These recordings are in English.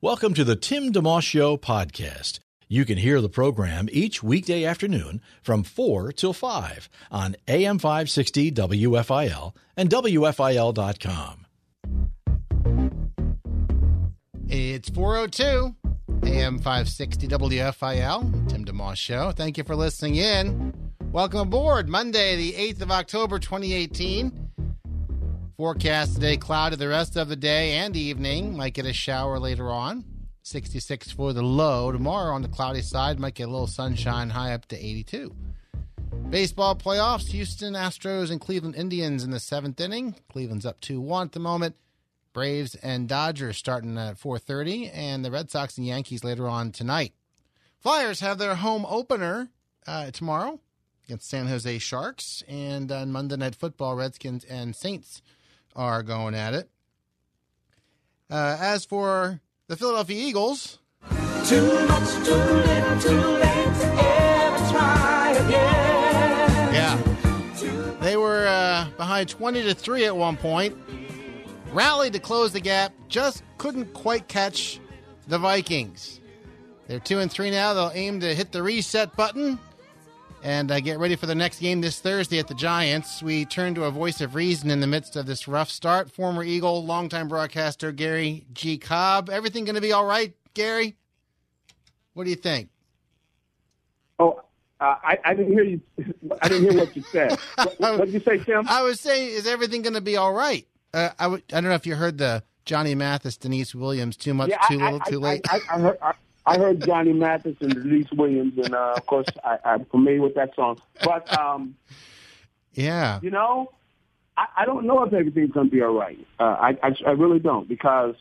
Welcome to the Tim DeMoss Show podcast. You can hear the program each weekday afternoon from 4 till 5 on AM 560 WFIL and WFIL.com. It's 402 AM 560 WFIL, Tim DeMoss Show. Thank you for listening in. Welcome aboard. Monday, the 8th of October, 2018. Forecast today cloudy the rest of the day and evening. Might get a shower later on. 66 for the low. Tomorrow on the cloudy side, might get a little sunshine high up to 82. Baseball playoffs Houston Astros and Cleveland Indians in the seventh inning. Cleveland's up 2 1 at the moment. Braves and Dodgers starting at 4:30, and the Red Sox and Yankees later on tonight. Flyers have their home opener uh, tomorrow against San Jose Sharks, and on Monday Night Football, Redskins and Saints are going at it. Uh, as for the Philadelphia Eagles, Too much, too little, too late to ever try again. yeah, they were uh, behind 20 to 3 at one point, rallied to close the gap, just couldn't quite catch the Vikings. They're 2 and 3 now. They'll aim to hit the reset button and uh, get ready for the next game this Thursday at the Giants. We turn to a voice of reason in the midst of this rough start. Former Eagle, longtime broadcaster Garry G. Cobb. Everything going to be all right, Garry? What do you think? Oh, uh, I, I didn't hear you. I didn't hear what you said. What, what did you say, Tim? I was saying, is everything going to be all right? Uh, I w- I don't know if you heard the Johnny Mathis, Deniece Williams, too much, Yeah, too I- little, I, too late. I, I heard. I, heard Johnny Mathis and Deniece Williams, and uh, of course, I, I'm familiar with that song. But um, yeah, you know, I, I don't know if everything's going to be all right. Uh, I, I, I really don't because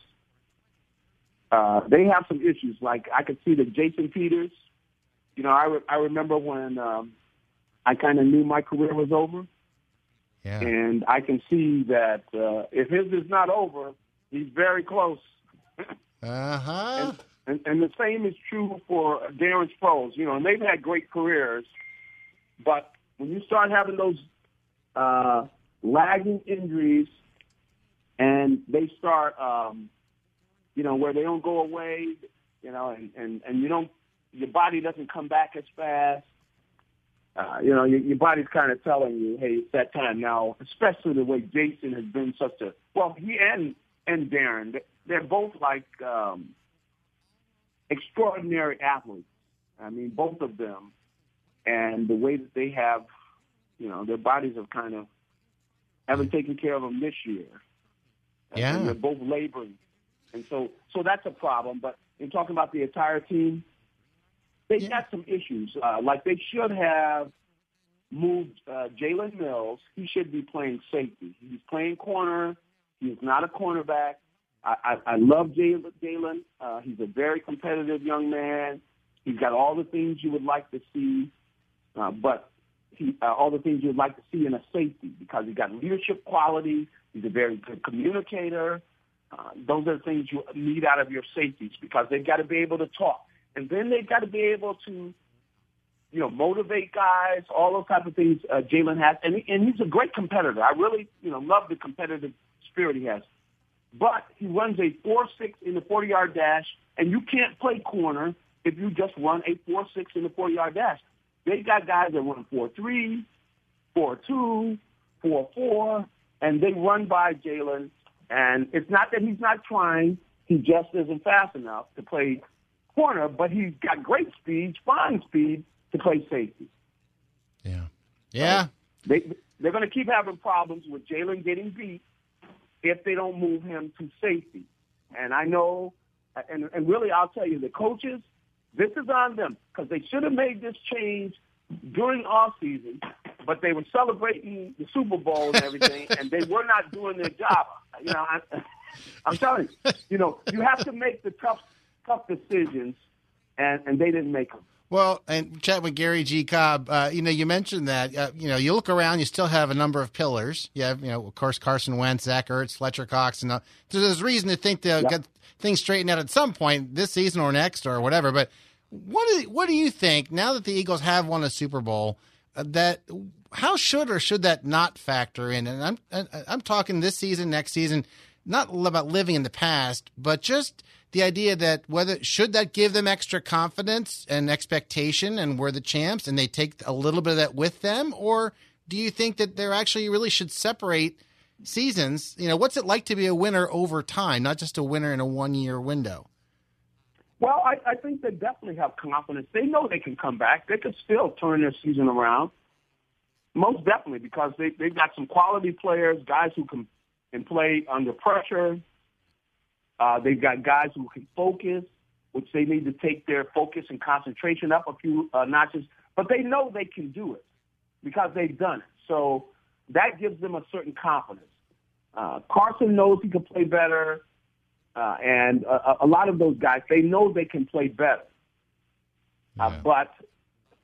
uh, they have some issues. Like I could see that Jason Peters. You know, I re- I remember when um, I kind of knew my career was over, yeah, and I can see that uh, if his is not over, he's very close. uh huh. And, and the same is true for Darren Sproles. You know, and they've had great careers, but when you start having those uh, lagging injuries, and they start, um, you know, where they don't go away, you know, and, and, and you don't, your body doesn't come back as fast. Uh, you know, your, your body's kind of telling you, hey, it's that time now. Especially the way Jason has been such a well, he and and Darren, they- they're both like um, extraordinary athletes. I mean, both of them, and the way that they have, you know, their bodies have kind of haven't taken care of them this year. Yeah. and they're both laboring, and so so that's a problem. But in talking about the entire team, they Yeah. got some issues. Uh, like they should have moved uh, Jalen Mills. He should be playing safety. He's playing corner. He's not a cornerback. I, I, I love Jalen. Uh, he's a very competitive young man. He's got all the things you would like to see, uh, but he, uh, all the things you would like to see in a safety because he's got leadership qualities. He's a very good communicator. Uh, those are the things you need out of your safeties because they've got to be able to talk, and then they've got to be able to, you know, motivate guys. All those type of things uh, Jalen has, and and he's a great competitor. I really, you know, love the competitive spirit he has. But he runs a four six in the forty yard dash, and you can't play corner if you just run a four six in the forty yard dash. They got guys that run four three, four two, four four, and they run by Jalen. And it's not that he's not trying; he just isn't fast enough to play corner. But he's got great speed, fine speed to play safety. Yeah. Yeah. They they're going to keep having problems with Jalen getting beat if they don't move him to safety. And I know, and and really, I'll tell you, the coaches, this is on them because they should have made this change during off season, but they were celebrating the Super Bowl and everything, and they were not doing their job. You know, I, I'm telling you, you know, you have to make the tough tough decisions, and and they didn't make them. Well, and chat with Garry G. Cobb. Uh, you know, you mentioned that. Uh, you know, you look around, you still have a number of pillars. You have, you know, of course, Carson Wentz, Zach Ertz, Fletcher Cox, and uh, so there's reason to think they'll get things straightened out at some point this season or next or whatever. But what do what do you think now that the Eagles have won a Super Bowl? Uh, that how should or should that not factor in? And I'm I'm talking this season, next season, not about living in the past, but just the idea that whether should that give them extra confidence and expectation, and we're the champs, and they take a little bit of that with them, or do you think that they're actually really should separate seasons? You know, what's it like to be a winner over time, not just a winner in a one year window? Well, I, I think they definitely have confidence. They know they can come back. They could still turn their season around. Most definitely, because they they've got some quality players, guys who can can play under pressure. Uh, they've got guys who can focus, which they need to take their focus and concentration up a few uh, notches. But they know they can do it because they've done it. So that gives them a certain confidence. Uh, Carson knows he can play better. Uh, and a, a lot of those guys, they know they can play better. Uh, but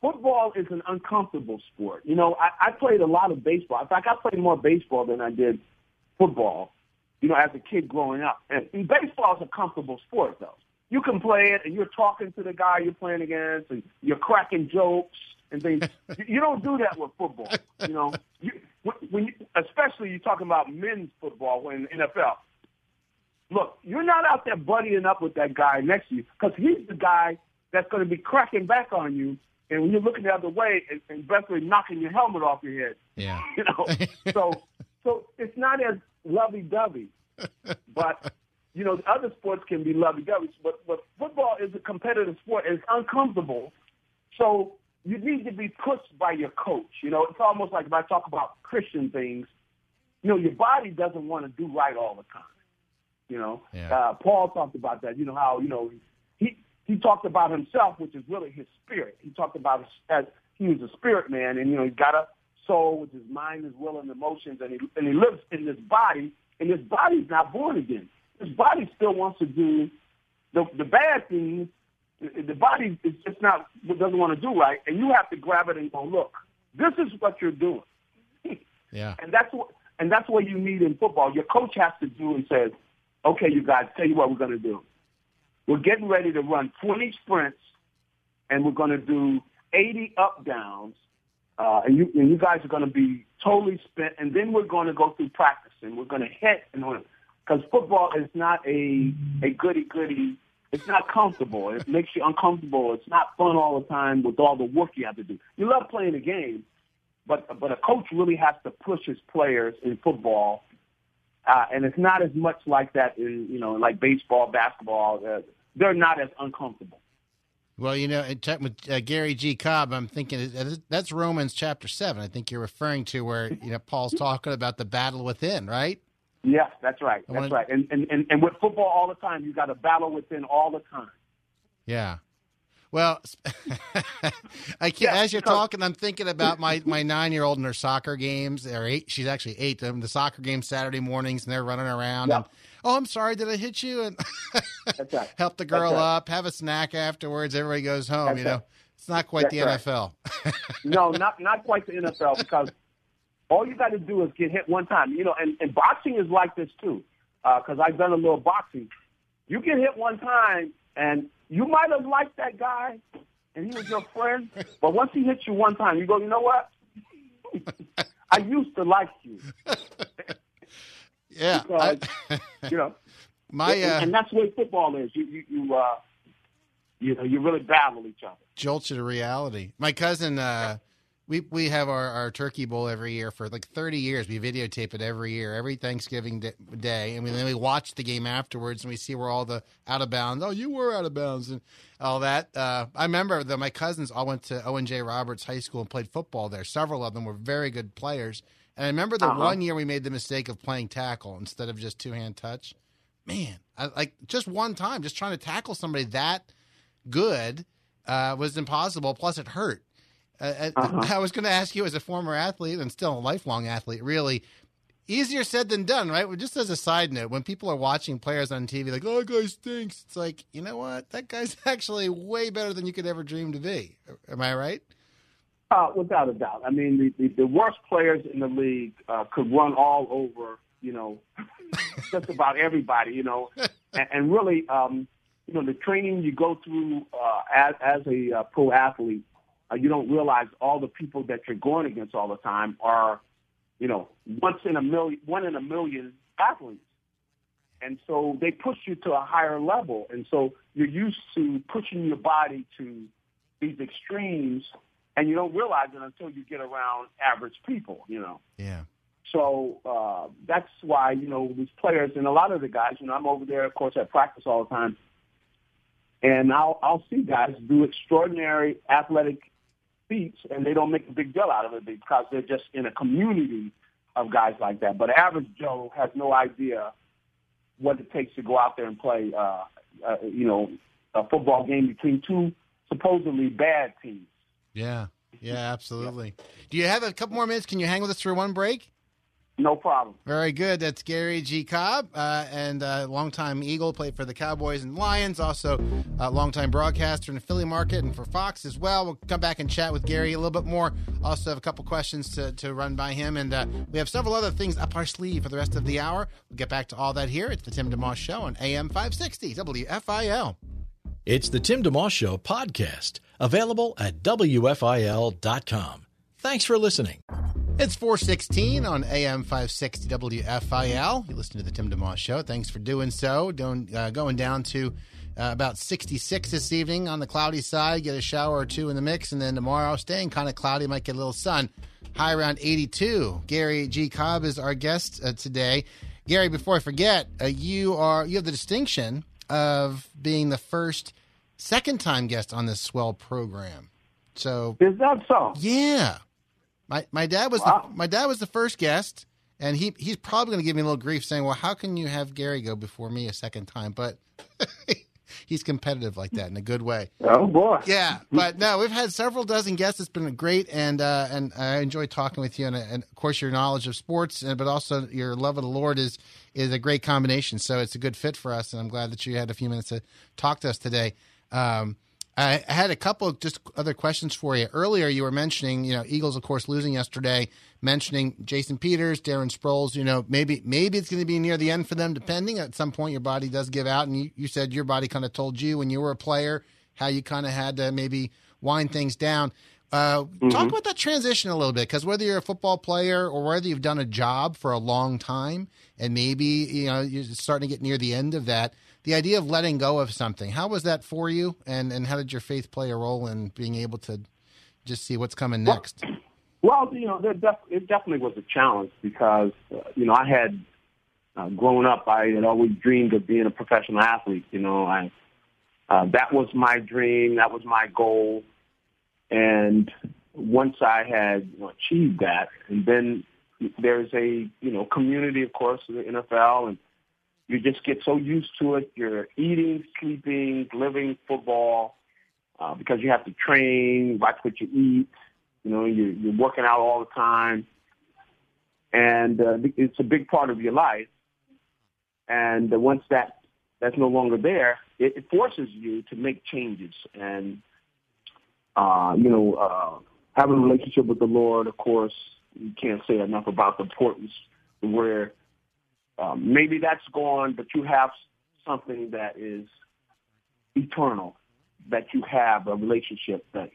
football is an uncomfortable sport. You know, I, I played a lot of baseball. In fact, I played more baseball than I did football, you know, as a kid growing up. And, and baseball is a comfortable sport, though. You can play it, and you're talking to the guy you're playing against, and you're cracking jokes and things. you, you don't do that with football. You know, you, when, you, especially you're talking about men's football when NFL look, you're not out there buddying up with that guy next to you because he's the guy that's going to be cracking back on you. And when you're looking the other way, and, and basically knocking your helmet off your head, Yeah. you know. so, so it's not as lovey-dovey, but you know, other sports can be lovey-dovey. But but football is a competitive sport. and It's uncomfortable, so you need to be pushed by your coach. You know, it's almost like if I talk about Christian things. You know, your body doesn't want to do right all the time. You know, Yeah. uh, Paul talked about that. You know how you know he he talked about himself, which is really his spirit. He talked about as he was a spirit man, and you know he's got a soul, which is mind, his will, and emotions, and he and he lives in this body, and this body's not born again. This body still wants to do the the bad things. The the body is just not doesn't want to do right, and you have to grab it and go, look, this is what you're doing. Yeah. And that's what and that's what you need in football. Your coach has to do and says, Okay, you guys, tell you what we're gonna do. We're getting ready to run twenty sprints and we're gonna do eighty up downs. Uh, and you and you guys are gonna be totally spent and then we're gonna go through practice and we're gonna hit and because football is not a a goody goody it's not comfortable. It makes you uncomfortable. It's not fun all the time with all the work you have to do. You love playing the game, but but a coach really has to push his players in football, uh, and it's not as much like that in you know like baseball, basketball. Uh, they're not as uncomfortable. Well, you know, in with uh, Garry G. Cobb, I'm thinking that's Romans chapter seven. I think you're referring to where you know Paul's talking about the battle within, right? Yes, that's right. That's wanna- right. And, and and and with football all the time, you got a battle within all the time. Yeah. Well, I can't. Yeah, as you're because- talking, I'm thinking about my my nine year old and her soccer games. Or eight. She's actually eight. Them the soccer games Saturday mornings, and they're running around. Yeah. And, oh, I'm sorry. Did I hit you? And right. help the girl right. up. Have a snack afterwards. Everybody goes home. That's you know, right. it's not quite the That's NFL. no, not not quite the NFL because all you got to do is get hit one time. You know, and, and boxing is like this too. Uh, because I've done a little boxing. You get hit one time, and you might have liked that guy, and he was your friend. But once he hits you one time, you go, you know what? I used to like you. Yeah. Because, I- you know, my and, uh, and that's the way football is. You you you uh, you know, you really battle each other. jolts you to reality. My cousin, uh, we we have our, our turkey bowl every year for like 30 years. We videotape it every year, every Thanksgiving day, and we, then we watch the game afterwards and we see where all the out of bounds. Oh, you were out of bounds and all that. Uh, I remember that my cousins all went to Owen J. Roberts High School and played football there. Several of them were very good players. And I remember the Uh-huh. one year we made the mistake of playing tackle instead of just two hand touch. Man, I, like just one time, just trying to tackle somebody that good uh, was impossible. Plus, it hurt. Uh, I- Uh-huh. I was going to ask you, as a former athlete and still a lifelong athlete, really, easier said than done, right? Just as a side note, when people are watching players on TV, like, "Oh, that guy stinks," it's like, you know what? That guy's actually way better than you could ever dream to be. Am I right? Uh, without a doubt. I mean, the, the, the worst players in the league uh, could run all over, you know, just about everybody, you know, and, and really, um, you know, the training you go through uh, as, as a uh, pro athlete, uh, you don't realize all the people that you're going against all the time are, you know, once in a million, one in a million athletes. And so they push you to a higher level. And so you're used to pushing your body to these extremes and you don't realize it until you get around average people, you know. Yeah. So uh, that's why you know these players and a lot of the guys. You know, I'm over there, of course, at practice all the time, and I'll I'll see guys do extraordinary athletic feats, and they don't make a big deal out of it because they're just in a community of guys like that. But average Joe has no idea what it takes to go out there and play. Uh, uh, you know, a football game between two supposedly bad teams. Yeah. Yeah, absolutely. Do you have a couple more minutes? Can you hang with us for one break? No problem. Very good. That's Garry G. Cobb, uh, and uh, longtime Eagle, played for the Cowboys and Lions. Also, a longtime broadcaster in the Philly market and for Fox as well. We'll come back and chat with Garry a little bit more. Also, have a couple questions to, to run by him, and uh, we have several other things up our sleeve for the rest of the hour. We'll get back to all that here. It's the Tim DeMoss Show on AM 560 WFIL. It's the Tim DeMoss Show podcast, available at WFIL.com. Thanks for listening. It's 416 on AM 560 WFIL. You listen to the Tim DeMoss Show. Thanks for doing so. Doing, uh, going down to uh, about 66 this evening on the cloudy side. Get a shower or two in the mix. And then tomorrow, staying kind of cloudy, might get a little sun. High around 82. Garry G. Cobb is our guest uh, today. Garry, before I forget, uh, you are you have the distinction of being the first second time guest on this swell program. So Is that so? yeah. My my dad was Wow. the, my dad was the first guest, and he he's probably going to give me a little grief saying, "Well, how can you have Garry go before me a second time?" But he's competitive like that in a good way. Oh boy. Yeah, but no, we've had several dozen guests. It's been great, and uh, and I enjoy talking with you. And, and of course, your knowledge of sports, and but also your love of the Lord is is a great combination. So it's a good fit for us, and I'm glad that you had a few minutes to talk to us today. Um, I I had a couple of just other questions for you. Earlier, you were mentioning, you know, Eagles, of course, losing yesterday. Mentioning Jason Peters, Darren Sproles. You know, maybe maybe it's going to be near the end for them. Depending at some point, your body does give out, and you, you said your body kind of told you when you were a player how you kind of had to maybe wind things down. Uh, Talk about that transition a little bit, because whether you're a football player or whether you've done a job for a long time, and maybe you know you're starting to get near the end of that, the idea of letting go of something. How was that for you, and and how did your faith play a role in being able to just see what's coming next? Well, you know, there def- it definitely was a challenge because, uh, you know, I had uh, grown up, I had always dreamed of being a professional athlete. You know, I uh, that was my dream, that was my goal, and once I had you know, achieved that, and then there's a you know community, of course, in the NFL, and you just get so used to it. You're eating, sleeping, living football uh, because you have to train, watch what you eat. You know, you're, you're working out all the time, and uh, it's a big part of your life. And uh, once that that's no longer there, it, it forces you to make changes. And uh, you know, uh, having a relationship with the Lord, of course, you can't say enough about the importance where um, maybe that's gone, but you have something that is eternal, that you have a relationship that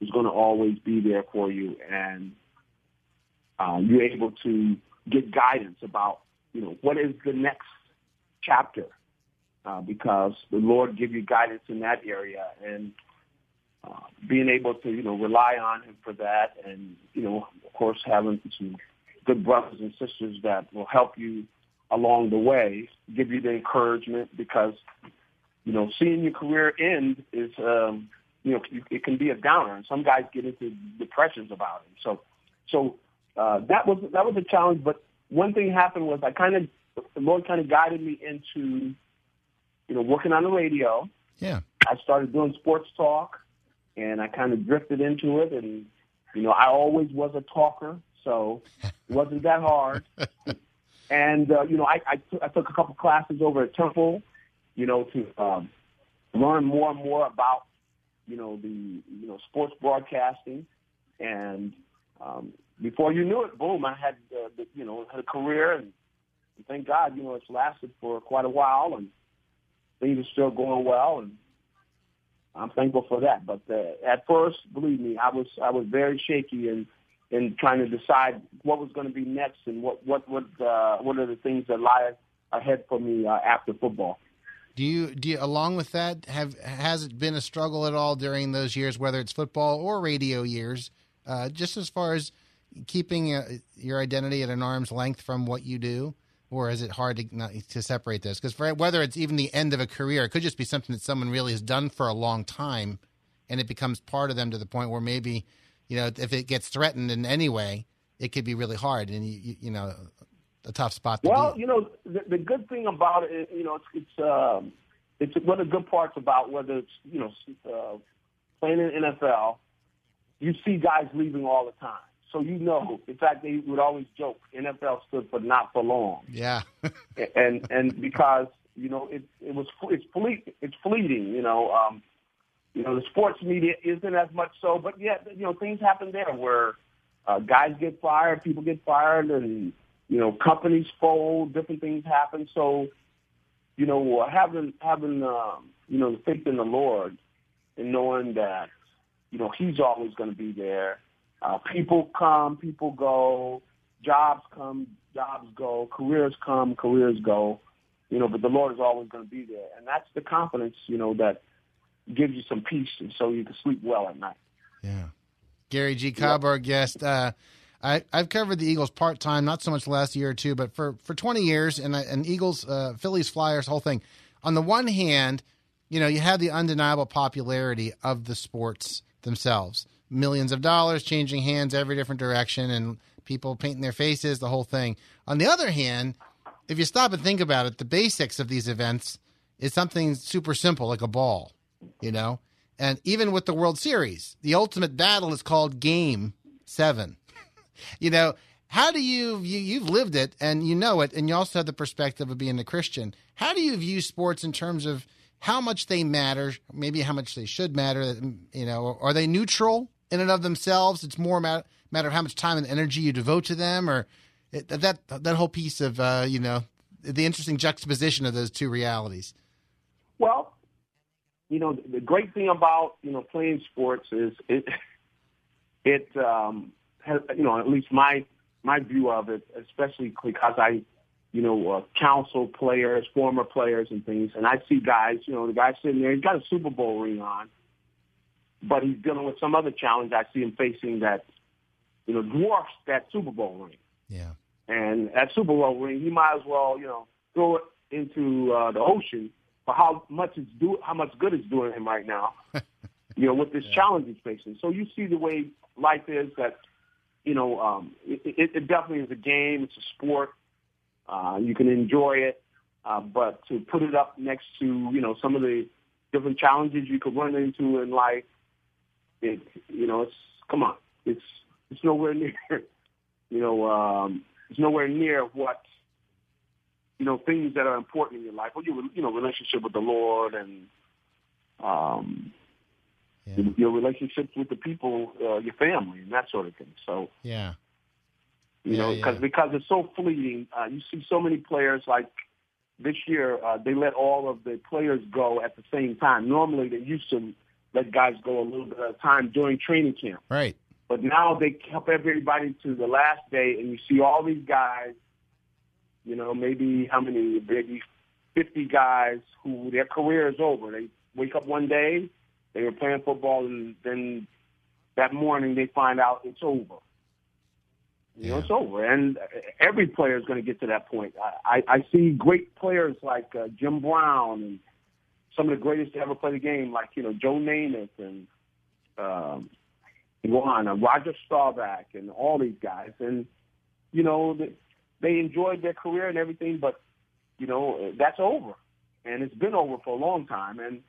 is going to always be there for you, and uh, you're able to get guidance about, you know, what is the next chapter, uh, because the Lord give you guidance in that area, and uh, being able to, you know, rely on Him for that, and you know, of course, having some good brothers and sisters that will help you along the way, give you the encouragement, because you know, seeing your career end is, um, you know, it can be a downer, and some guys get into depressions about it. So, so uh, that was that was a challenge. But one thing happened was I kind of the Lord kind of guided me into, you know, working on the radio. Yeah, I started doing sports talk, and I kind of drifted into it. And you know, I always was a talker, so it wasn't that hard. and uh, you know, I, I, t- I took I took a couple classes over at Temple, you know, to um, learn more and more about you know the you know sports broadcasting, and um, before you knew it, boom, I had uh, the, you know had a career, and thank God, you know, it's lasted for quite a while, and things are still going well, and I'm thankful for that. But uh, at first, believe me, I was I was very shaky and in trying to decide what was going to be next and what what what uh, what are the things that lie ahead for me uh, after football. Do you do you, along with that have has it been a struggle at all during those years, whether it's football or radio years, uh, just as far as keeping uh, your identity at an arm's length from what you do? or is it hard to not, to separate this? Because whether it's even the end of a career, it could just be something that someone really has done for a long time, and it becomes part of them to the point where maybe, you know, if it gets threatened in any way, it could be really hard, and you, you know, a tough spot. well, be. you know, the, the good thing about it, you know, it's it's um, it's one of the good parts about whether it's you know uh, playing in NFL, you see guys leaving all the time so you know. In fact, they would always joke NFL stood for not for long. Yeah, and and because you know it it was it's fleet it's fleeting. You know, um, you know the sports media isn't as much so, but yet you know things happen there where uh, guys get fired, people get fired, and you know companies fold, different things happen. So you know having having um, you know the faith in the Lord and knowing that you know He's always going to be there uh, people come, people go, jobs come, jobs go, careers come, careers go. You know, but the Lord is always going to be there, and that's the confidence, you know, that gives you some peace, and so you can sleep well at night. Yeah, Garry G. Cobb, our guest. Uh, I, I've covered the Eagles part time, not so much the last year or two, but for, for 20 years, and and Eagles, uh, Phillies, Flyers, whole thing. On the one hand, you know, you have the undeniable popularity of the sports themselves millions of dollars changing hands every different direction and people painting their faces, the whole thing. On the other hand, if you stop and think about it, the basics of these events is something super simple like a ball, you know? And even with the World Series, the ultimate battle is called Game 7. You know, how do you, you you've lived it and you know it and you also have the perspective of being a Christian. How do you view sports in terms of how much they matter, maybe how much they should matter, you know, are they neutral in and of themselves. It's more matter, matter of how much time and energy you devote to them, or it, that that whole piece of uh, you know the interesting juxtaposition of those two realities. Well, you know the great thing about you know playing sports is it it um, you know at least my my view of it, especially because I you know uh, counsel players, former players, and things, and I see guys. You know the guy sitting there, he's got a Super Bowl ring on but he's dealing with some other challenge I see him facing that, you know, dwarfs that Super Bowl ring. Yeah. And that Super Bowl ring, he might as well, you know, throw it into uh, the ocean for how much it's do, how much good it's doing him right now. you know, with this yeah. challenge he's facing. So you see the way life is that, you know, um, it, it, it definitely is a game. It's a sport. Uh, you can enjoy it, uh, but to put it up next to, you know, some of the different challenges you could run into in life, it, you know, it's come on, it's it's nowhere near, you know, um, it's nowhere near what, you know, things that are important in your life, or your you know relationship with the Lord and um, yeah. your relationships with the people, uh, your family, and that sort of thing. So yeah, you yeah, know, because yeah. because it's so fleeting. Uh, you see so many players like this year. Uh, they let all of the players go at the same time. Normally, they used to let guys go a little bit of time during training camp. Right. But now they help everybody to the last day, and you see all these guys. You know, maybe how many? Maybe fifty guys who their career is over. They wake up one day, they were playing football, and then that morning they find out it's over. You yeah. know, it's over, and every player is going to get to that point. I, I, I see great players like uh, Jim Brown and some of the greatest to ever play the game, like you know Joe Namath and um, Juan, Roger Staubach, and all these guys, and you know they enjoyed their career and everything, but you know that's over, and it's been over for a long time, and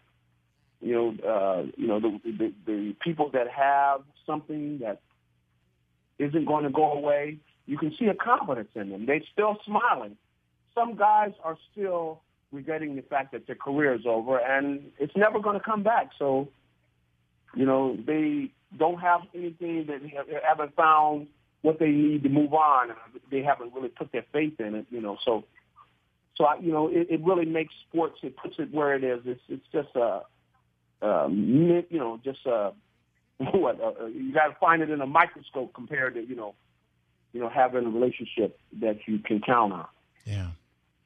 you know uh, you know the, the the people that have something that isn't going to go away. You can see a confidence in them. They're still smiling. Some guys are still regretting the fact that their career is over, and it's never going to come back. So, you know, they don't have anything that they haven't found what they need to move on. They haven't really put their faith in it, you know. So, so I, you know, it, it really makes sports. It puts it where it is. It's it's just a, um, you know, just a what uh, you got to find it in a microscope compared to you know, you know, having a relationship that you can count on. Yeah,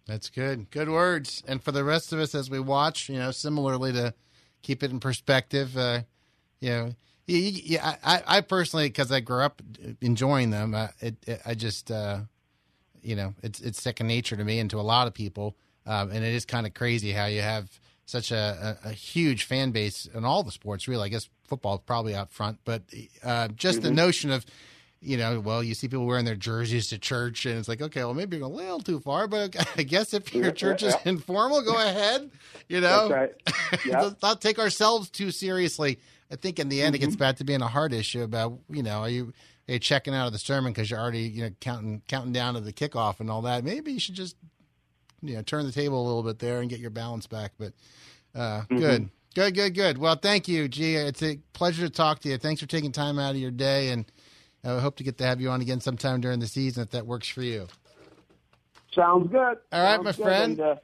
that's good. Good words. And for the rest of us, as we watch, you know, similarly to keep it in perspective, uh, you know, yeah, I, I personally, because I grew up enjoying them, uh, it, it, I just, uh, you know, it's it's second nature to me and to a lot of people, um, and it is kind of crazy how you have such a, a, a, huge fan base in all the sports. Really, I guess football is probably out front, but uh, just mm-hmm. the notion of you know, well, you see people wearing their jerseys to church, and it's like, okay, well, maybe you're a little too far, but I guess if your church is informal, go ahead. You know, right. yeah. let's not take ourselves too seriously. I think in the end, mm-hmm. it gets mm-hmm. back to being a hard issue about, you know, are you, are you checking out of the sermon because you're already, you know, counting counting down to the kickoff and all that. Maybe you should just, you know, turn the table a little bit there and get your balance back. But uh, mm-hmm. good. Good, good, good. Well, thank you, G. It's a pleasure to talk to you. Thanks for taking time out of your day, and I hope to get to have you on again sometime during the season if that works for you. Sounds good. All right, Sounds my friend. And, uh,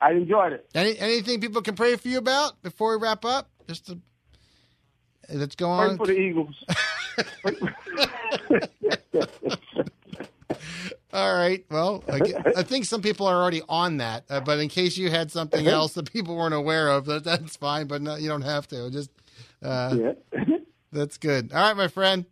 I enjoyed it. Any anything people can pray for you about before we wrap up? Just to, let's go Pray on. for the Eagles. All right. Well, I, I, think some people are already on that, uh, but in case you had something else that people weren't aware of, that, that's fine. But no, you don't have to. Just uh, yeah. that's good. All right, my friend.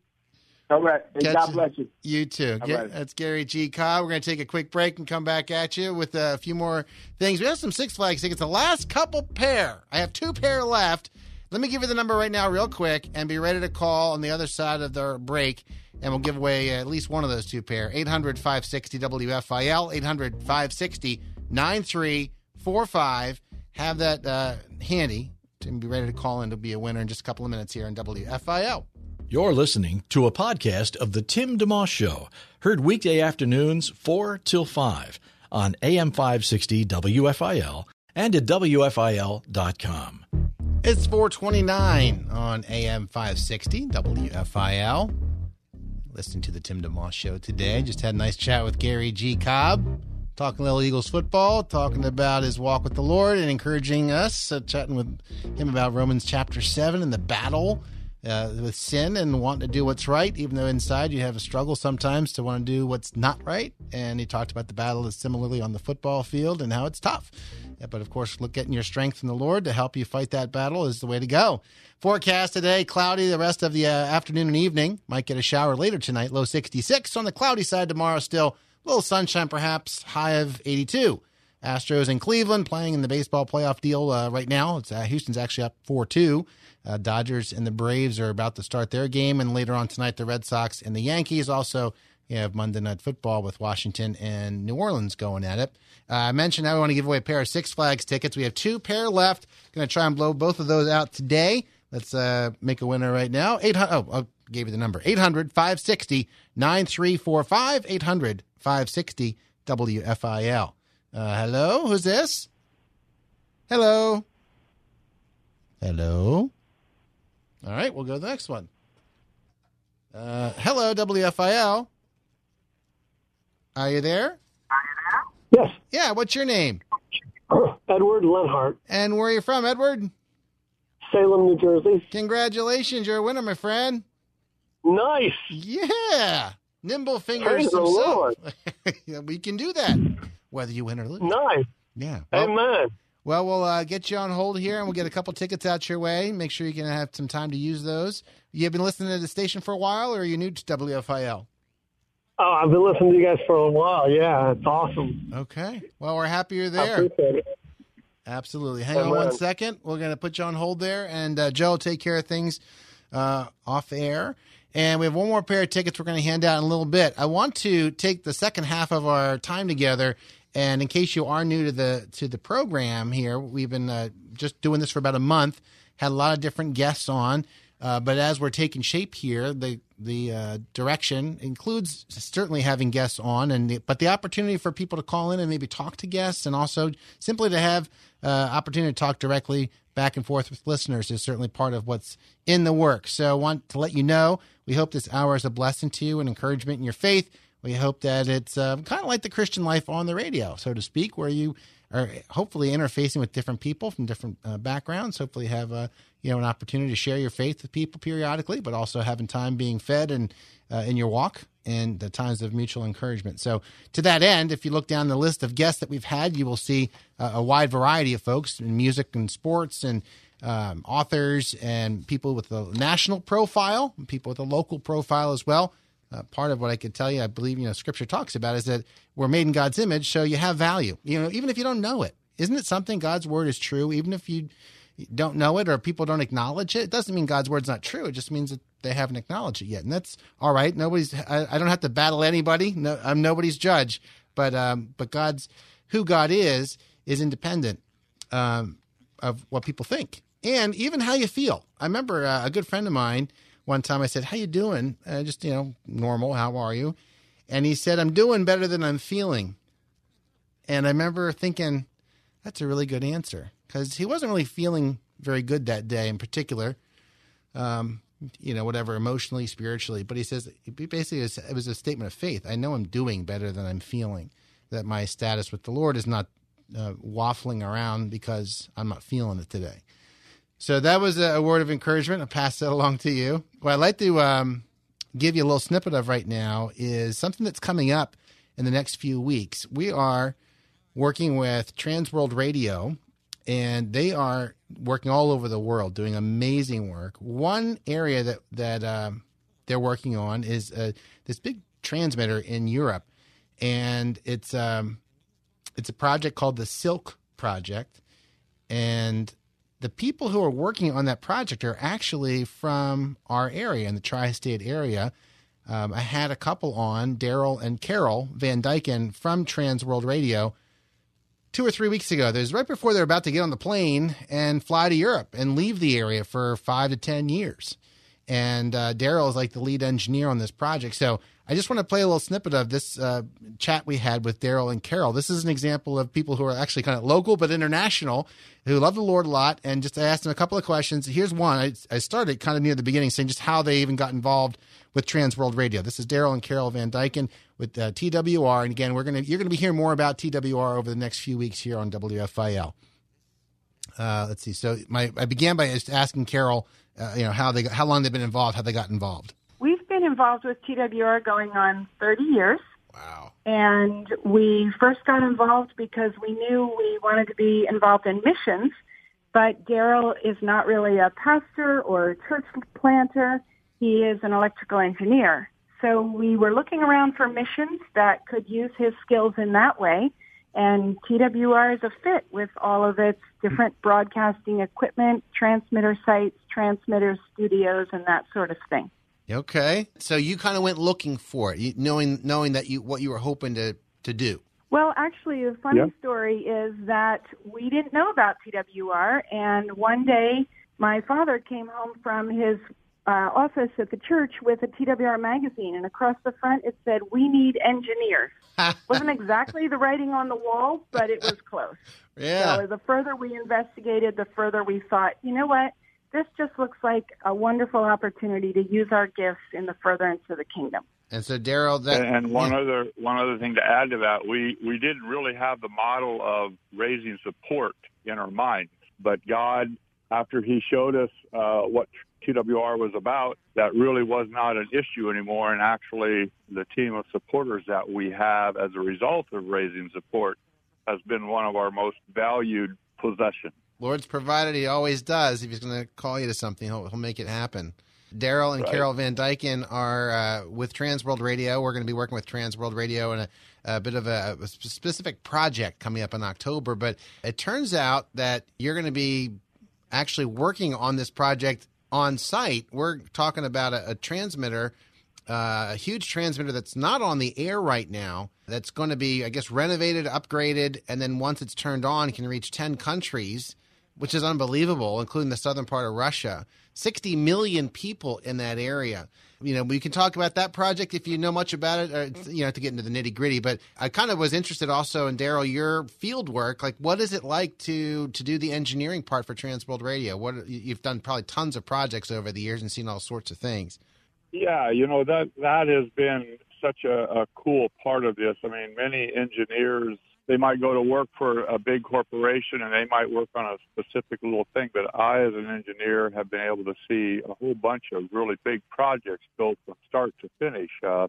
All right. Catch God bless you. You too. Get, right. That's Garry G. Cobb. We're going to take a quick break and come back at you with a few more things. We have some Six Flags tickets. The last couple pair. I have two pair left. Let me give you the number right now, real quick, and be ready to call on the other side of the break, and we'll give away at least one of those two pair. 800 560 WFIL, 800 560 9345. Have that uh, handy to be ready to call in to be a winner in just a couple of minutes here on WFIL. You're listening to a podcast of The Tim DeMoss Show, heard weekday afternoons 4 till 5 on AM 560 WFIL and at WFIL.com. It's 429 on AM 560 WFIL. Listening to the Tim DeMoss Show today. Just had a nice chat with Garry G. Cobb, talking little Eagles football, talking about his walk with the Lord, and encouraging us, uh, chatting with him about Romans chapter 7 and the battle uh, with sin and wanting to do what's right, even though inside you have a struggle sometimes to want to do what's not right. And he talked about the battle is similarly on the football field and how it's tough. But of course, look getting your strength in the Lord to help you fight that battle is the way to go. Forecast today, cloudy the rest of the uh, afternoon and evening. Might get a shower later tonight, low 66. On the cloudy side tomorrow, still a little sunshine perhaps, high of 82. Astros in Cleveland playing in the baseball playoff deal uh, right now. It's uh, Houston's actually up 4 2. Uh, Dodgers and the Braves are about to start their game. And later on tonight, the Red Sox and the Yankees also you have Monday Night Football with Washington and New Orleans going at it. Uh, I mentioned I want to give away a pair of Six Flags tickets. We have two pair left. Going to try and blow both of those out today. Let's uh, make a winner right now. 800, oh, I gave you the number. 800 560 9345. 800 560 WFIL. Uh, hello? Who's this? Hello? Hello? All right, we'll go to the next one. Uh, hello, WFIL. Are you there? Yes. Yeah, what's your name? Edward Lenhart, And where are you from, Edward? Salem, New Jersey. Congratulations, you're a winner, my friend. Nice. Yeah. Nimble fingers Praise the. Lord. We can do that, whether you win or lose. Nice. Yeah. Well, Amen. Well, we'll uh, get you on hold here, and we'll get a couple tickets out your way. Make sure you can have some time to use those. You've been listening to the station for a while, or are you new to WFIL? Oh, I've been listening to you guys for a while. Yeah, it's awesome. Okay. Well, we're happy you're I there. appreciate it. Absolutely. Hang on one second. We're going to put you on hold there, and uh, Joe will take care of things uh, off air. And we have one more pair of tickets we're going to hand out in a little bit. I want to take the second half of our time together, and in case you are new to the to the program here, we've been uh, just doing this for about a month. Had a lot of different guests on. Uh, but as we're taking shape here, the the uh, direction includes certainly having guests on, and the, but the opportunity for people to call in and maybe talk to guests, and also simply to have uh, opportunity to talk directly back and forth with listeners is certainly part of what's in the work. So I want to let you know we hope this hour is a blessing to you and encouragement in your faith. We hope that it's uh, kind of like the Christian life on the radio, so to speak, where you are hopefully interfacing with different people from different uh, backgrounds. Hopefully, have a you know an opportunity to share your faith with people periodically, but also having time being fed and uh, in your walk and the times of mutual encouragement. So, to that end, if you look down the list of guests that we've had, you will see uh, a wide variety of folks in music and sports and um, authors and people with a national profile, people with a local profile as well. Uh, part of what I could tell you, I believe, you know, Scripture talks about is that we're made in God's image, so you have value. You know, even if you don't know it, isn't it something God's word is true? Even if you don't know it or people don't acknowledge it, it doesn't mean God's word's not true. It just means that they haven't acknowledged it yet, and that's all right. Nobody's. I, I don't have to battle anybody. No, I'm nobody's judge. But um, but God's who God is is independent um, of what people think and even how you feel. I remember uh, a good friend of mine one time. I said, "How you doing?" Uh, just you know, normal. How are you? And he said, "I'm doing better than I'm feeling." And I remember thinking, that's a really good answer because he wasn't really feeling very good that day in particular. Um, you know, whatever, emotionally, spiritually. But he says, basically, it was a statement of faith. I know I'm doing better than I'm feeling, that my status with the Lord is not uh, waffling around because I'm not feeling it today. So that was a, word of encouragement. I'll pass that along to you. What I'd like to um, give you a little snippet of right now is something that's coming up in the next few weeks. We are working with Trans World Radio, and they are working all over the world, doing amazing work. One area that that um, they're working on is uh, this big transmitter in Europe, and it's um, it's a project called the Silk Project, and the people who are working on that project are actually from our area in the tri-state area. Um, I had a couple on, Daryl and Carol Van Dyken from Trans World Radio two or three weeks ago. There's right before they're about to get on the plane and fly to Europe and leave the area for five to 10 years. And uh, Daryl is like the lead engineer on this project. So I just want to play a little snippet of this uh, chat we had with Daryl and Carol. This is an example of people who are actually kind of local but international who love the Lord a lot. And just I asked them a couple of questions. Here's one. I, I started kind of near the beginning saying just how they even got involved with Trans World Radio. This is Daryl and Carol Van Dyken with uh, TWR. And again, we're gonna you're gonna be hearing more about TWR over the next few weeks here on WFIL. Uh, let's see. So my I began by just asking Carol, uh, you know, how they how long they've been involved, how they got involved. We've been involved with TWR going on 30 years. Wow. And we first got involved because we knew we wanted to be involved in missions, but Daryl is not really a pastor or a church planter. He is an electrical engineer. So we were looking around for missions that could use his skills in that way. And TWR is a fit with all of its different hmm. broadcasting equipment, transmitter sites, transmitter studios, and that sort of thing. Okay, so you kind of went looking for it, knowing knowing that you what you were hoping to to do. Well, actually, the funny story is that we didn't know about TWR, and one day my father came home from his uh, office at the church with a TWR magazine, and across the front it said, "We need engineers." wasn't exactly the writing on the wall, but it was close. Yeah. So the further we investigated, the further we thought, you know what? This just looks like a wonderful opportunity to use our gifts in the furtherance of the kingdom. And so, Daryl, that and, and one other one other thing to add to that, we we didn't really have the model of raising support in our mind, but God, after He showed us uh, what TWR was about, that really was not an issue anymore, and actually, the team of supporters that we have as a result of raising support has been one of our most valued possessions. Lord's provided; He always does. If He's going to call you to something, He'll, he'll make it happen. Daryl and Right. Carol Van Dyken are uh, with Transworld Radio. We're going to be working with Transworld Radio in a, a bit of a, a specific project coming up in October. But it turns out that you're going to be actually working on this project on site. We're talking about a, a transmitter, uh, a huge transmitter that's not on the air right now. That's going to be, I guess, renovated, upgraded, and then once it's turned on, can reach ten countries which is unbelievable, including the southern part of Russia. 60 million people in that area. You know, we can talk about that project if you know much about it, or, you know, to get into the nitty gritty. But I kind of was interested also in Daryl, your field work. Like, what is it like to to do the engineering part for Transworld Radio? What you've done probably tons of projects over the years and seen all sorts of things. Yeah, you know that that has been such a, a cool part of this. I mean, many engineers they might go to work for a big corporation and they might work on a specific little thing, but I, as an engineer, have been able to see a whole bunch of really big projects built from start to finish. A uh,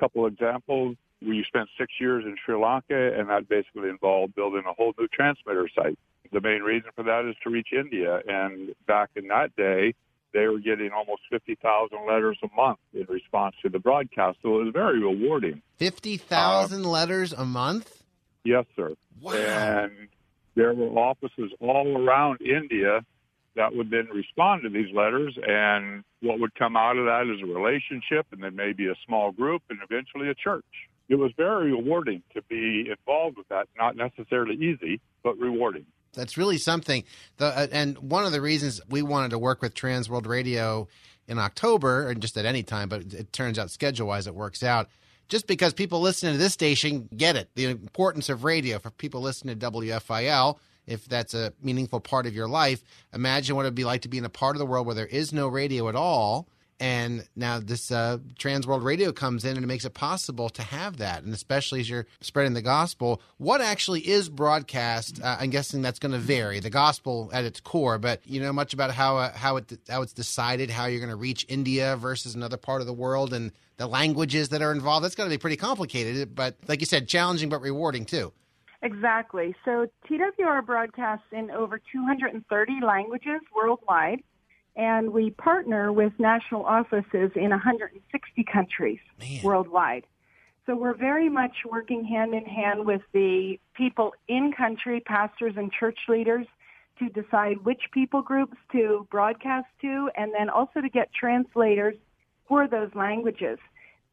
couple examples. We spent six years in Sri Lanka, and that basically involved building a whole new transmitter site. The main reason for that is to reach India, and back in that day, they were getting almost 50,000 letters a month in response to the broadcast. So it was very rewarding. 50,000 uh, letters a month? Yes, sir. Wow. And there were offices all around India that would then respond to these letters, and what would come out of that is a relationship, and then maybe a small group, and eventually a church. It was very rewarding to be involved with that. Not necessarily easy, but rewarding. That's really something. The, uh, and one of the reasons we wanted to work with Trans World Radio in October, and just at any time, but it turns out schedule wise it works out, just because people listening to this station get it, the importance of radio for people listening to WFIL. If that's a meaningful part of your life, imagine what it'd be like to be in a part of the world where there is no radio at all. And now this uh, Trans World Radio comes in and it makes it possible to have that. And especially as you're spreading the gospel, what actually is broadcast? Uh, I'm guessing that's going to vary. The gospel at its core, but you know much about how uh, how it how it's decided how you're going to reach India versus another part of the world and the languages that are involved. That's got to be pretty complicated, but like you said, challenging but rewarding too. Exactly. So TWR broadcasts in over 230 languages worldwide, and we partner with national offices in 160 countries Man. worldwide. So we're very much working hand in hand with the people in country, pastors and church leaders, to decide which people groups to broadcast to, and then also to get translators for those languages.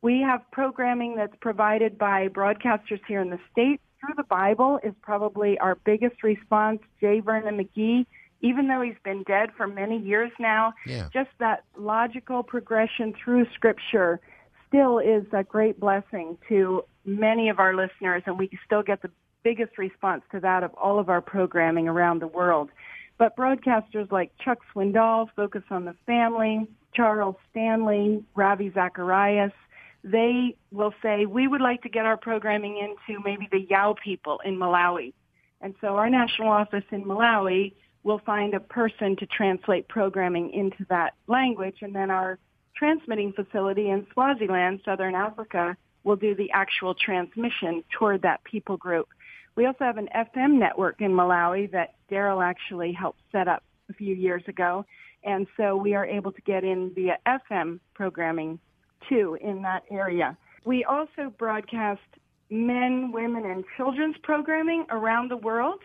We have programming that's provided by broadcasters here in the States. Through the Bible is probably our biggest response. J. Vernon McGee, even though he's been dead for many years now, yeah. just that logical progression through Scripture still is a great blessing to many of our listeners, and we still get the biggest response to that of all of our programming around the world. But broadcasters like Chuck Swindoll focus on the family, Charles Stanley, Ravi Zacharias, they will say, we would like to get our programming into maybe the Yao people in Malawi. And so our national office in Malawi will find a person to translate programming into that language. And then our transmitting facility in Swaziland, Southern Africa, will do the actual transmission toward that people group. We also have an FM network in Malawi that Daryl actually helped set up a few years ago. And so we are able to get in via FM programming too in that area. We also broadcast men, women, and children's programming around the world.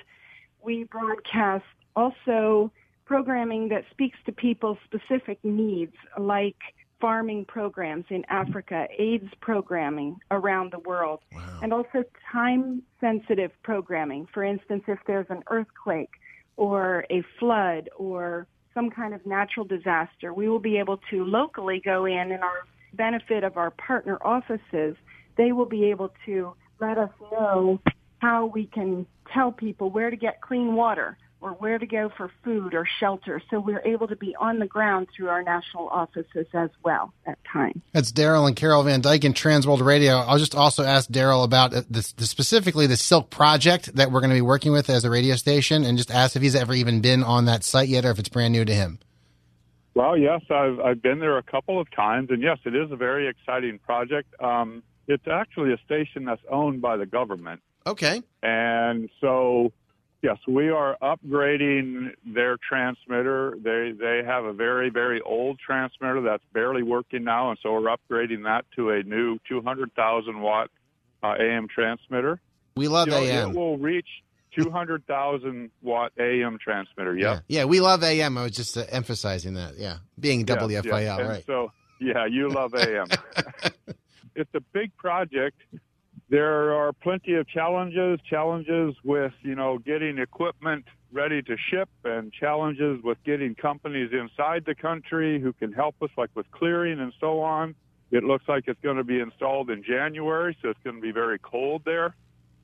We broadcast also programming that speaks to people's specific needs, like farming programs in Africa, AIDS programming around the world, wow. and also time sensitive programming. For instance, if there's an earthquake or a flood or some kind of natural disaster, we will be able to locally go in and our benefit of our partner offices, they will be able to let us know how we can tell people where to get clean water or where to go for food or shelter. So we're able to be on the ground through our national offices as well at times. That's Daryl and Carol Van Dyke in Transworld Radio. I'll just also ask Daryl about this, this, specifically the Silk project that we're going to be working with as a radio station and just ask if he's ever even been on that site yet or if it's brand new to him. Well, yes, I've, I've been there a couple of times, and yes, it is a very exciting project. Um, it's actually a station that's owned by the government. Okay. And so Yes, we are upgrading their transmitter. They they have a very very old transmitter that's barely working now, and so we're upgrading that to a new 200,000 watt uh, AM transmitter. We love you know, AM. It will reach 200,000 watt AM transmitter. Yep. Yeah, yeah, we love AM. I was just uh, emphasizing that. Yeah, being WFIL, yes. right? So yeah, you love AM. it's a big project there are plenty of challenges, challenges with, you know, getting equipment ready to ship and challenges with getting companies inside the country who can help us, like with clearing and so on. It looks like it's going to be installed in January, so it's going to be very cold there.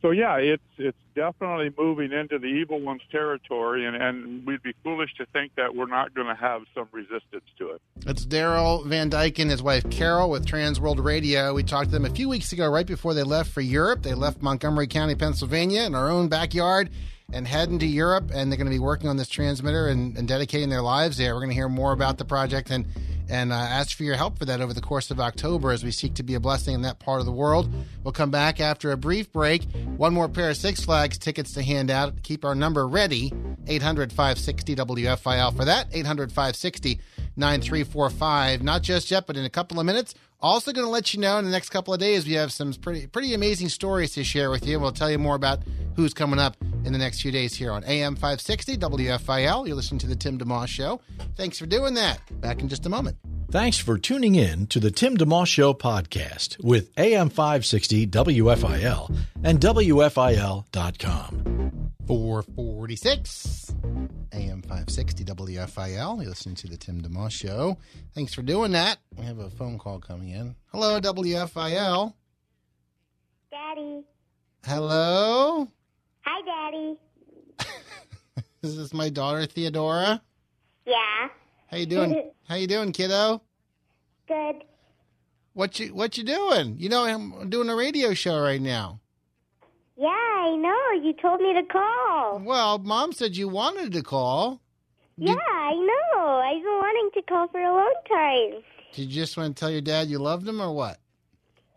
So yeah, it's it's definitely moving into the evil one's territory, and, and we'd be foolish to think that we're not going to have some resistance to it. It's Daryl Van Dyke and his wife Carol with Trans World Radio. We talked to them a few weeks ago, right before they left for Europe. They left Montgomery County, Pennsylvania, in our own backyard, and heading to Europe. And they're going to be working on this transmitter and, and dedicating their lives there. We're going to hear more about the project and and uh, ask for your help for that over the course of October as we seek to be a blessing in that part of the world. We'll come back after a brief break. One more pair of Six Flags tickets to hand out. Keep our number ready 800 560 WFIL. For that, 800 560 9345. Not just yet, but in a couple of minutes. Also, going to let you know in the next couple of days, we have some pretty pretty amazing stories to share with you. We'll tell you more about who's coming up in the next few days here on AM 560 WFIL. You're listening to the Tim DeMoss Show. Thanks for doing that. Back in just a moment. Thanks for tuning in to the Tim DeMoss Show podcast with AM 560 WFIL and WFIL.com. 446 AM 560 WFIL. You're listening to the Tim DeMoss Show. Thanks for doing that. We have a phone call coming in. Hello, WFIL. Daddy. Hello. Hi, Daddy. This is my daughter Theodora? Yeah. How you doing? How you doing, kiddo? Good. What you What you doing? You know I'm doing a radio show right now. Yeah, I know. You told me to call. Well, Mom said you wanted to call. Yeah, I know. I've been wanting to call for a long time. Did you just want to tell your dad you loved him or what?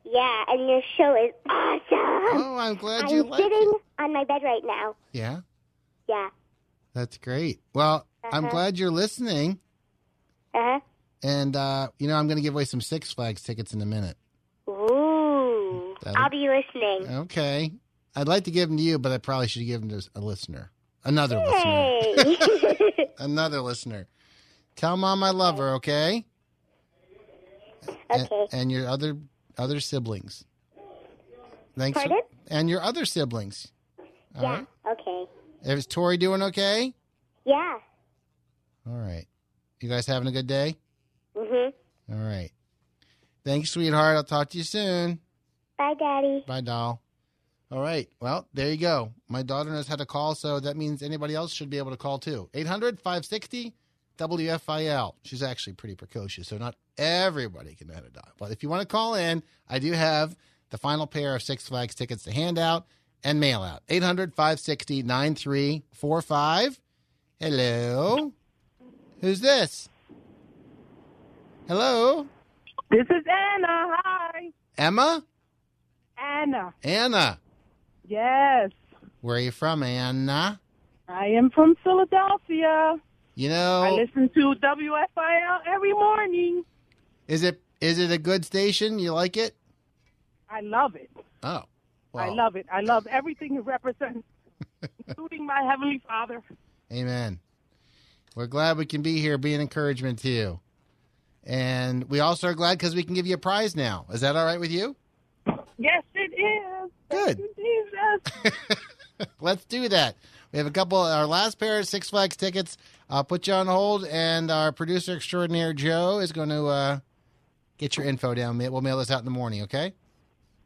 Yeah, and your show is awesome. Oh, I'm glad I'm you like sitting it. on my bed right now. Yeah, Yeah. that's great. Well, I'm Uh-huh. glad you're listening. Uh huh. And uh, you know, I'm going to give away some Six Flags tickets in a minute. Ooh. That'll- I'll be listening. Okay. I'd like to give them to you, but I probably should give them to a listener, another listener, another listener. Tell mom I love her, okay? And, Okay. and your other other siblings. Thanks. for- and your other siblings. All yeah. right. Okay. Is Tori doing okay? Yeah. All right. You guys having a good day? Mhm. All right. Thanks, sweetheart. I'll talk to you soon. Bye, Daddy. Bye, doll. All right. Well, there you go. My daughter knows how to call, so that means anybody else should be able to call too. 800 560 WFIL. She's actually pretty precocious, so not everybody can know how to dial. But if you want to call in, I do have the final pair of Six Flags tickets to hand out and mail out. 800 560 9345. Hello. Who's this? Hello. This is Anna. Hi. Emma? Anna. Anna. Yes. Where are you from, Anna? I am from Philadelphia. You know, I listen to WFIL every morning. is it is it a good station? You like it? I love it. Oh, I love it. I love everything it represents, including my Heavenly Father. Amen. We're glad we can be here, be an encouragement to you, and we also are glad because we can give you a prize now. Is that all right with you? Yes, it is. Good. Thank you, Jesus. Let's do that. We have a couple. Of our last pair of Six Flags tickets. I'll put you on hold, and our producer extraordinaire Joe is going to uh, get your info down. We'll mail this out in the morning. Okay.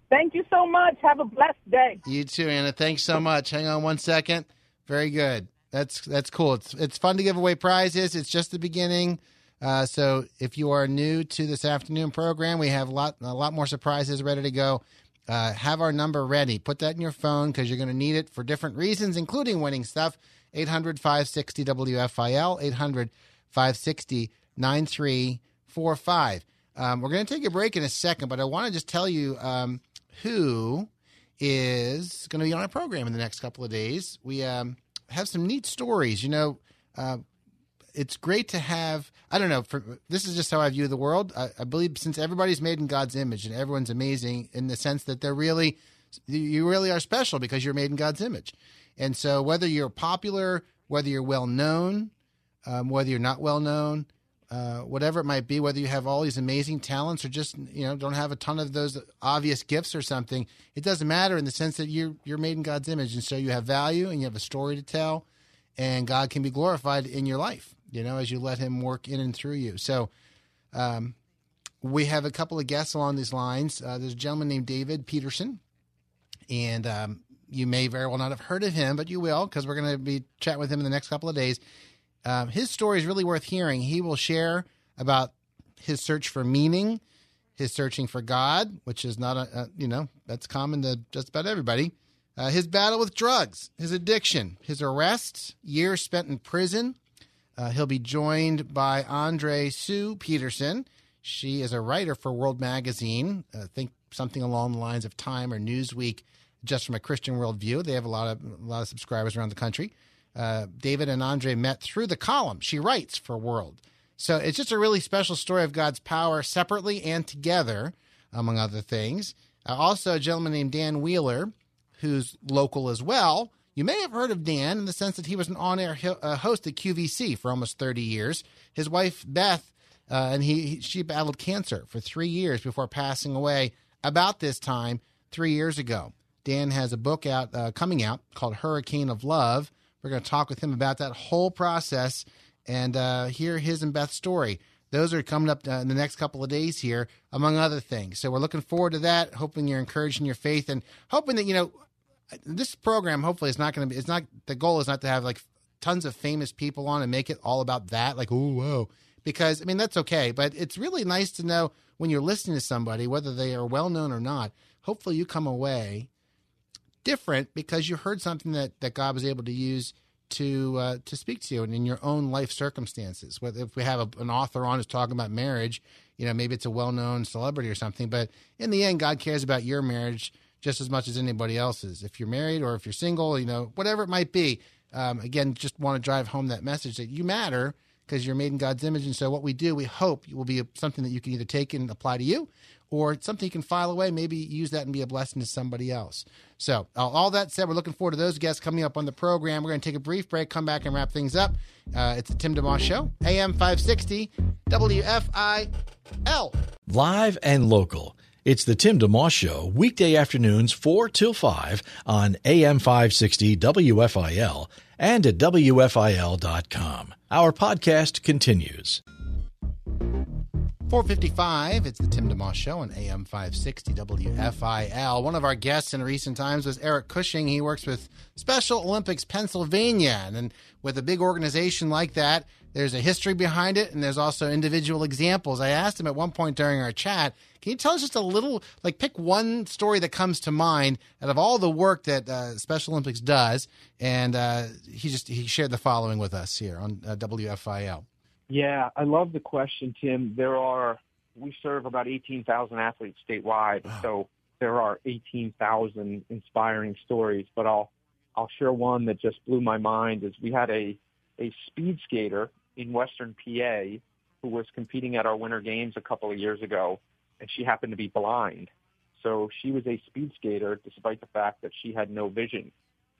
Thank you so much. Have a blessed day. You too, Anna. Thanks so much. Hang on one second. Very good. That's that's cool. It's it's fun to give away prizes. It's just the beginning. Uh, so if you are new to this afternoon program, we have a lot a lot more surprises ready to go. Uh, have our number ready. Put that in your phone because you're going to need it for different reasons, including winning stuff. 800 560 WFIL, 800 560 9345. Um, we're going to take a break in a second, but I want to just tell you um, who is going to be on our program in the next couple of days. We um, have some neat stories. You know, uh, it's great to have. I don't know. For, this is just how I view the world. I, I believe since everybody's made in God's image and everyone's amazing in the sense that they're really, you really are special because you're made in God's image. And so whether you're popular, whether you're well known, um, whether you're not well known, uh, whatever it might be, whether you have all these amazing talents or just you know don't have a ton of those obvious gifts or something, it doesn't matter in the sense that you're you're made in God's image, and so you have value and you have a story to tell, and God can be glorified in your life, you know, as you let Him work in and through you. So, um, we have a couple of guests along these lines. Uh, there's a gentleman named David Peterson, and um, you may very well not have heard of him, but you will because we're going to be chatting with him in the next couple of days. Um, his story is really worth hearing. He will share about his search for meaning, his searching for God, which is not a, a you know that's common to just about everybody. Uh, his battle with drugs, his addiction, his arrest, years spent in prison. Uh, he'll be joined by Andrée Seu Peterson. She is a writer for World Magazine. I think something along the lines of Time or Newsweek, just from a Christian worldview. They have a lot of a lot of subscribers around the country. Uh, David and Andrée met through the column she writes for World. So it's just a really special story of God's power separately and together, among other things. Uh, also, a gentleman named Dan Wheeler, who's local as well. You may have heard of Dan in the sense that he was an on air uh, host at QVC for almost 30 years. His wife, Beth, uh, and he, he she battled cancer for three years before passing away about this time three years ago. Dan has a book out uh, coming out called Hurricane of Love. We're going to talk with him about that whole process and uh, hear his and Beth's story. Those are coming up uh, in the next couple of days here, among other things. So we're looking forward to that. Hoping you're encouraged in your faith and hoping that you know this program. Hopefully, is not going to be. It's not the goal is not to have like tons of famous people on and make it all about that. Like, oh, whoa. Because I mean that's okay, but it's really nice to know when you're listening to somebody, whether they are well known or not. Hopefully, you come away different because you heard something that, that God was able to use to uh, to speak to you and in your own life circumstances. Whether if we have a, an author on who's talking about marriage, you know, maybe it's a well known celebrity or something, but in the end, God cares about your marriage just as much as anybody else's. If you're married or if you're single, you know, whatever it might be. Um, again, just want to drive home that message that you matter because you're made in God's image. And so, what we do, we hope will be something that you can either take and apply to you, or something you can file away, maybe use that and be a blessing to somebody else. So, all that said, we're looking forward to those guests coming up on the program. We're going to take a brief break, come back and wrap things up. Uh, it's the Tim DeMoss Show, AM 560, WFIL. Live and local. It's the Tim DeMoss Show, weekday afternoons 4 till 5 on AM 560 WFIL and at WFIL.com. Our podcast continues. 455, it's the Tim DeMoss Show on AM 560 WFIL. One of our guests in recent times was Eric Cushing. He works with Special Olympics Pennsylvania. And with a big organization like that, there's a history behind it and there's also individual examples. I asked him at one point during our chat, can you tell us just a little, like pick one story that comes to mind out of all the work that uh, Special Olympics does? And uh, he just, he shared the following with us here on uh, WFIL. Yeah, I love the question, Tim. There are we serve about 18,000 athletes statewide, wow. so there are 18,000 inspiring stories. But I'll I'll share one that just blew my mind. Is we had a a speed skater in Western PA who was competing at our Winter Games a couple of years ago, and she happened to be blind. So she was a speed skater despite the fact that she had no vision.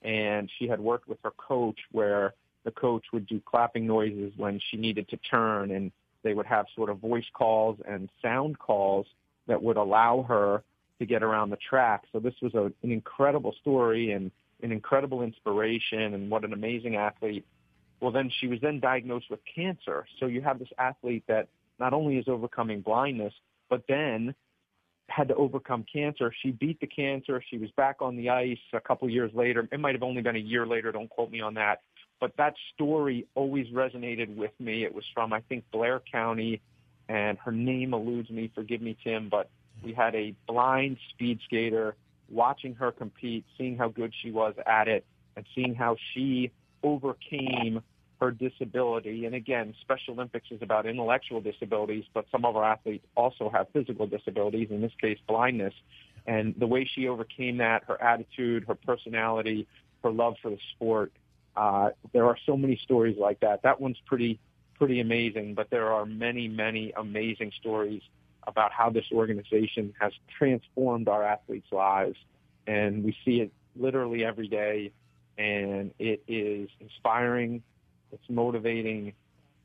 And she had worked with her coach where the coach would do clapping noises when she needed to turn and they would have sort of voice calls and sound calls that would allow her to get around the track. So this was a, an incredible story and an incredible inspiration and what an amazing athlete. Well, then she was then diagnosed with cancer. So you have this athlete that not only is overcoming blindness, but then had to overcome cancer. She beat the cancer. She was back on the ice a couple years later. It might have only been a year later. Don't quote me on that but that story always resonated with me. It was from, I think, Blair County, and her name eludes me. Forgive me, Tim, but we had a blind speed skater watching her compete, seeing how good she was at it, and seeing how she overcame her disability. And again, Special Olympics is about intellectual disabilities, but some of our athletes also have physical disabilities, in this case, blindness. And the way she overcame that, her attitude, her personality, her love for the sport, uh, there are so many stories like that. That one's pretty pretty amazing, but there are many, many amazing stories about how this organization has transformed our athletes' lives, and we see it literally every day. And it is inspiring, it's motivating,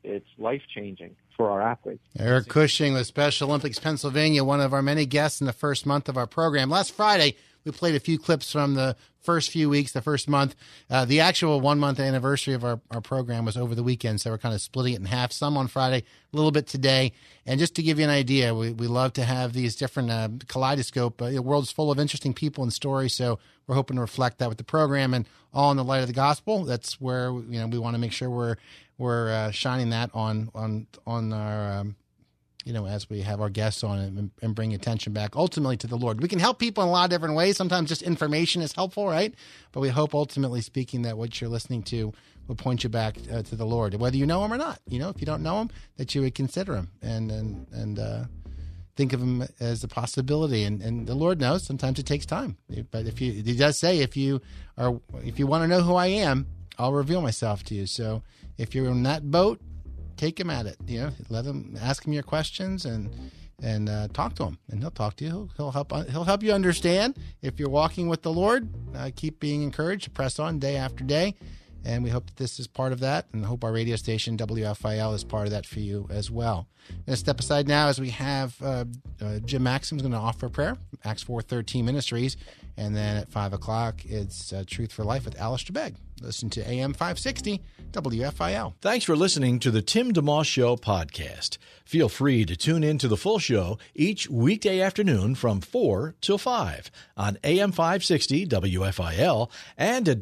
it's life changing for our athletes. Eric Cushing with Special Olympics Pennsylvania, one of our many guests in the first month of our program. Last Friday, we played a few clips from the first few weeks, the first month. Uh, the actual one month anniversary of our, our program was over the weekend, so we're kind of splitting it in half. Some on Friday, a little bit today. And just to give you an idea, we, we love to have these different uh, kaleidoscope. Uh, the world's full of interesting people and stories, so we're hoping to reflect that with the program and all in the light of the gospel. That's where you know we want to make sure we're we're uh, shining that on on on our um, you know, as we have our guests on and, and, bring attention back ultimately to the Lord. We can help people in a lot of different ways. Sometimes just information is helpful, right? But we hope ultimately speaking that what you're listening to will point you back uh, to the Lord, whether you know him or not. You know, if you don't know him, that you would consider him and and and uh, think of him as a possibility. And and the Lord knows sometimes it takes time, but if you, he does say, if you are, if you want to know who I am, I'll reveal myself to you. So if you're in that boat, take him at it. You know, let him ask him your questions and and uh, talk to him, and he'll talk to you. He'll, he'll, help. He'll help you understand. If you're walking with the Lord, uh, keep being encouraged press on day after day. And we hope that this is part of that, and hope our radio station WFIL is part of that for you as well. I'm going to step aside now as we have uh, uh Jim Maxim is going to offer prayer, Acts four thirteen Ministries, and then at five o'clock it's uh, Truth for Life with Alistair Begg. Listen to AM 560 WFIL. Thanks for listening to the Tim DeMoss Show podcast. Feel free to tune in to the full show each weekday afternoon from 4 till 5 on AM 560 WFIL and at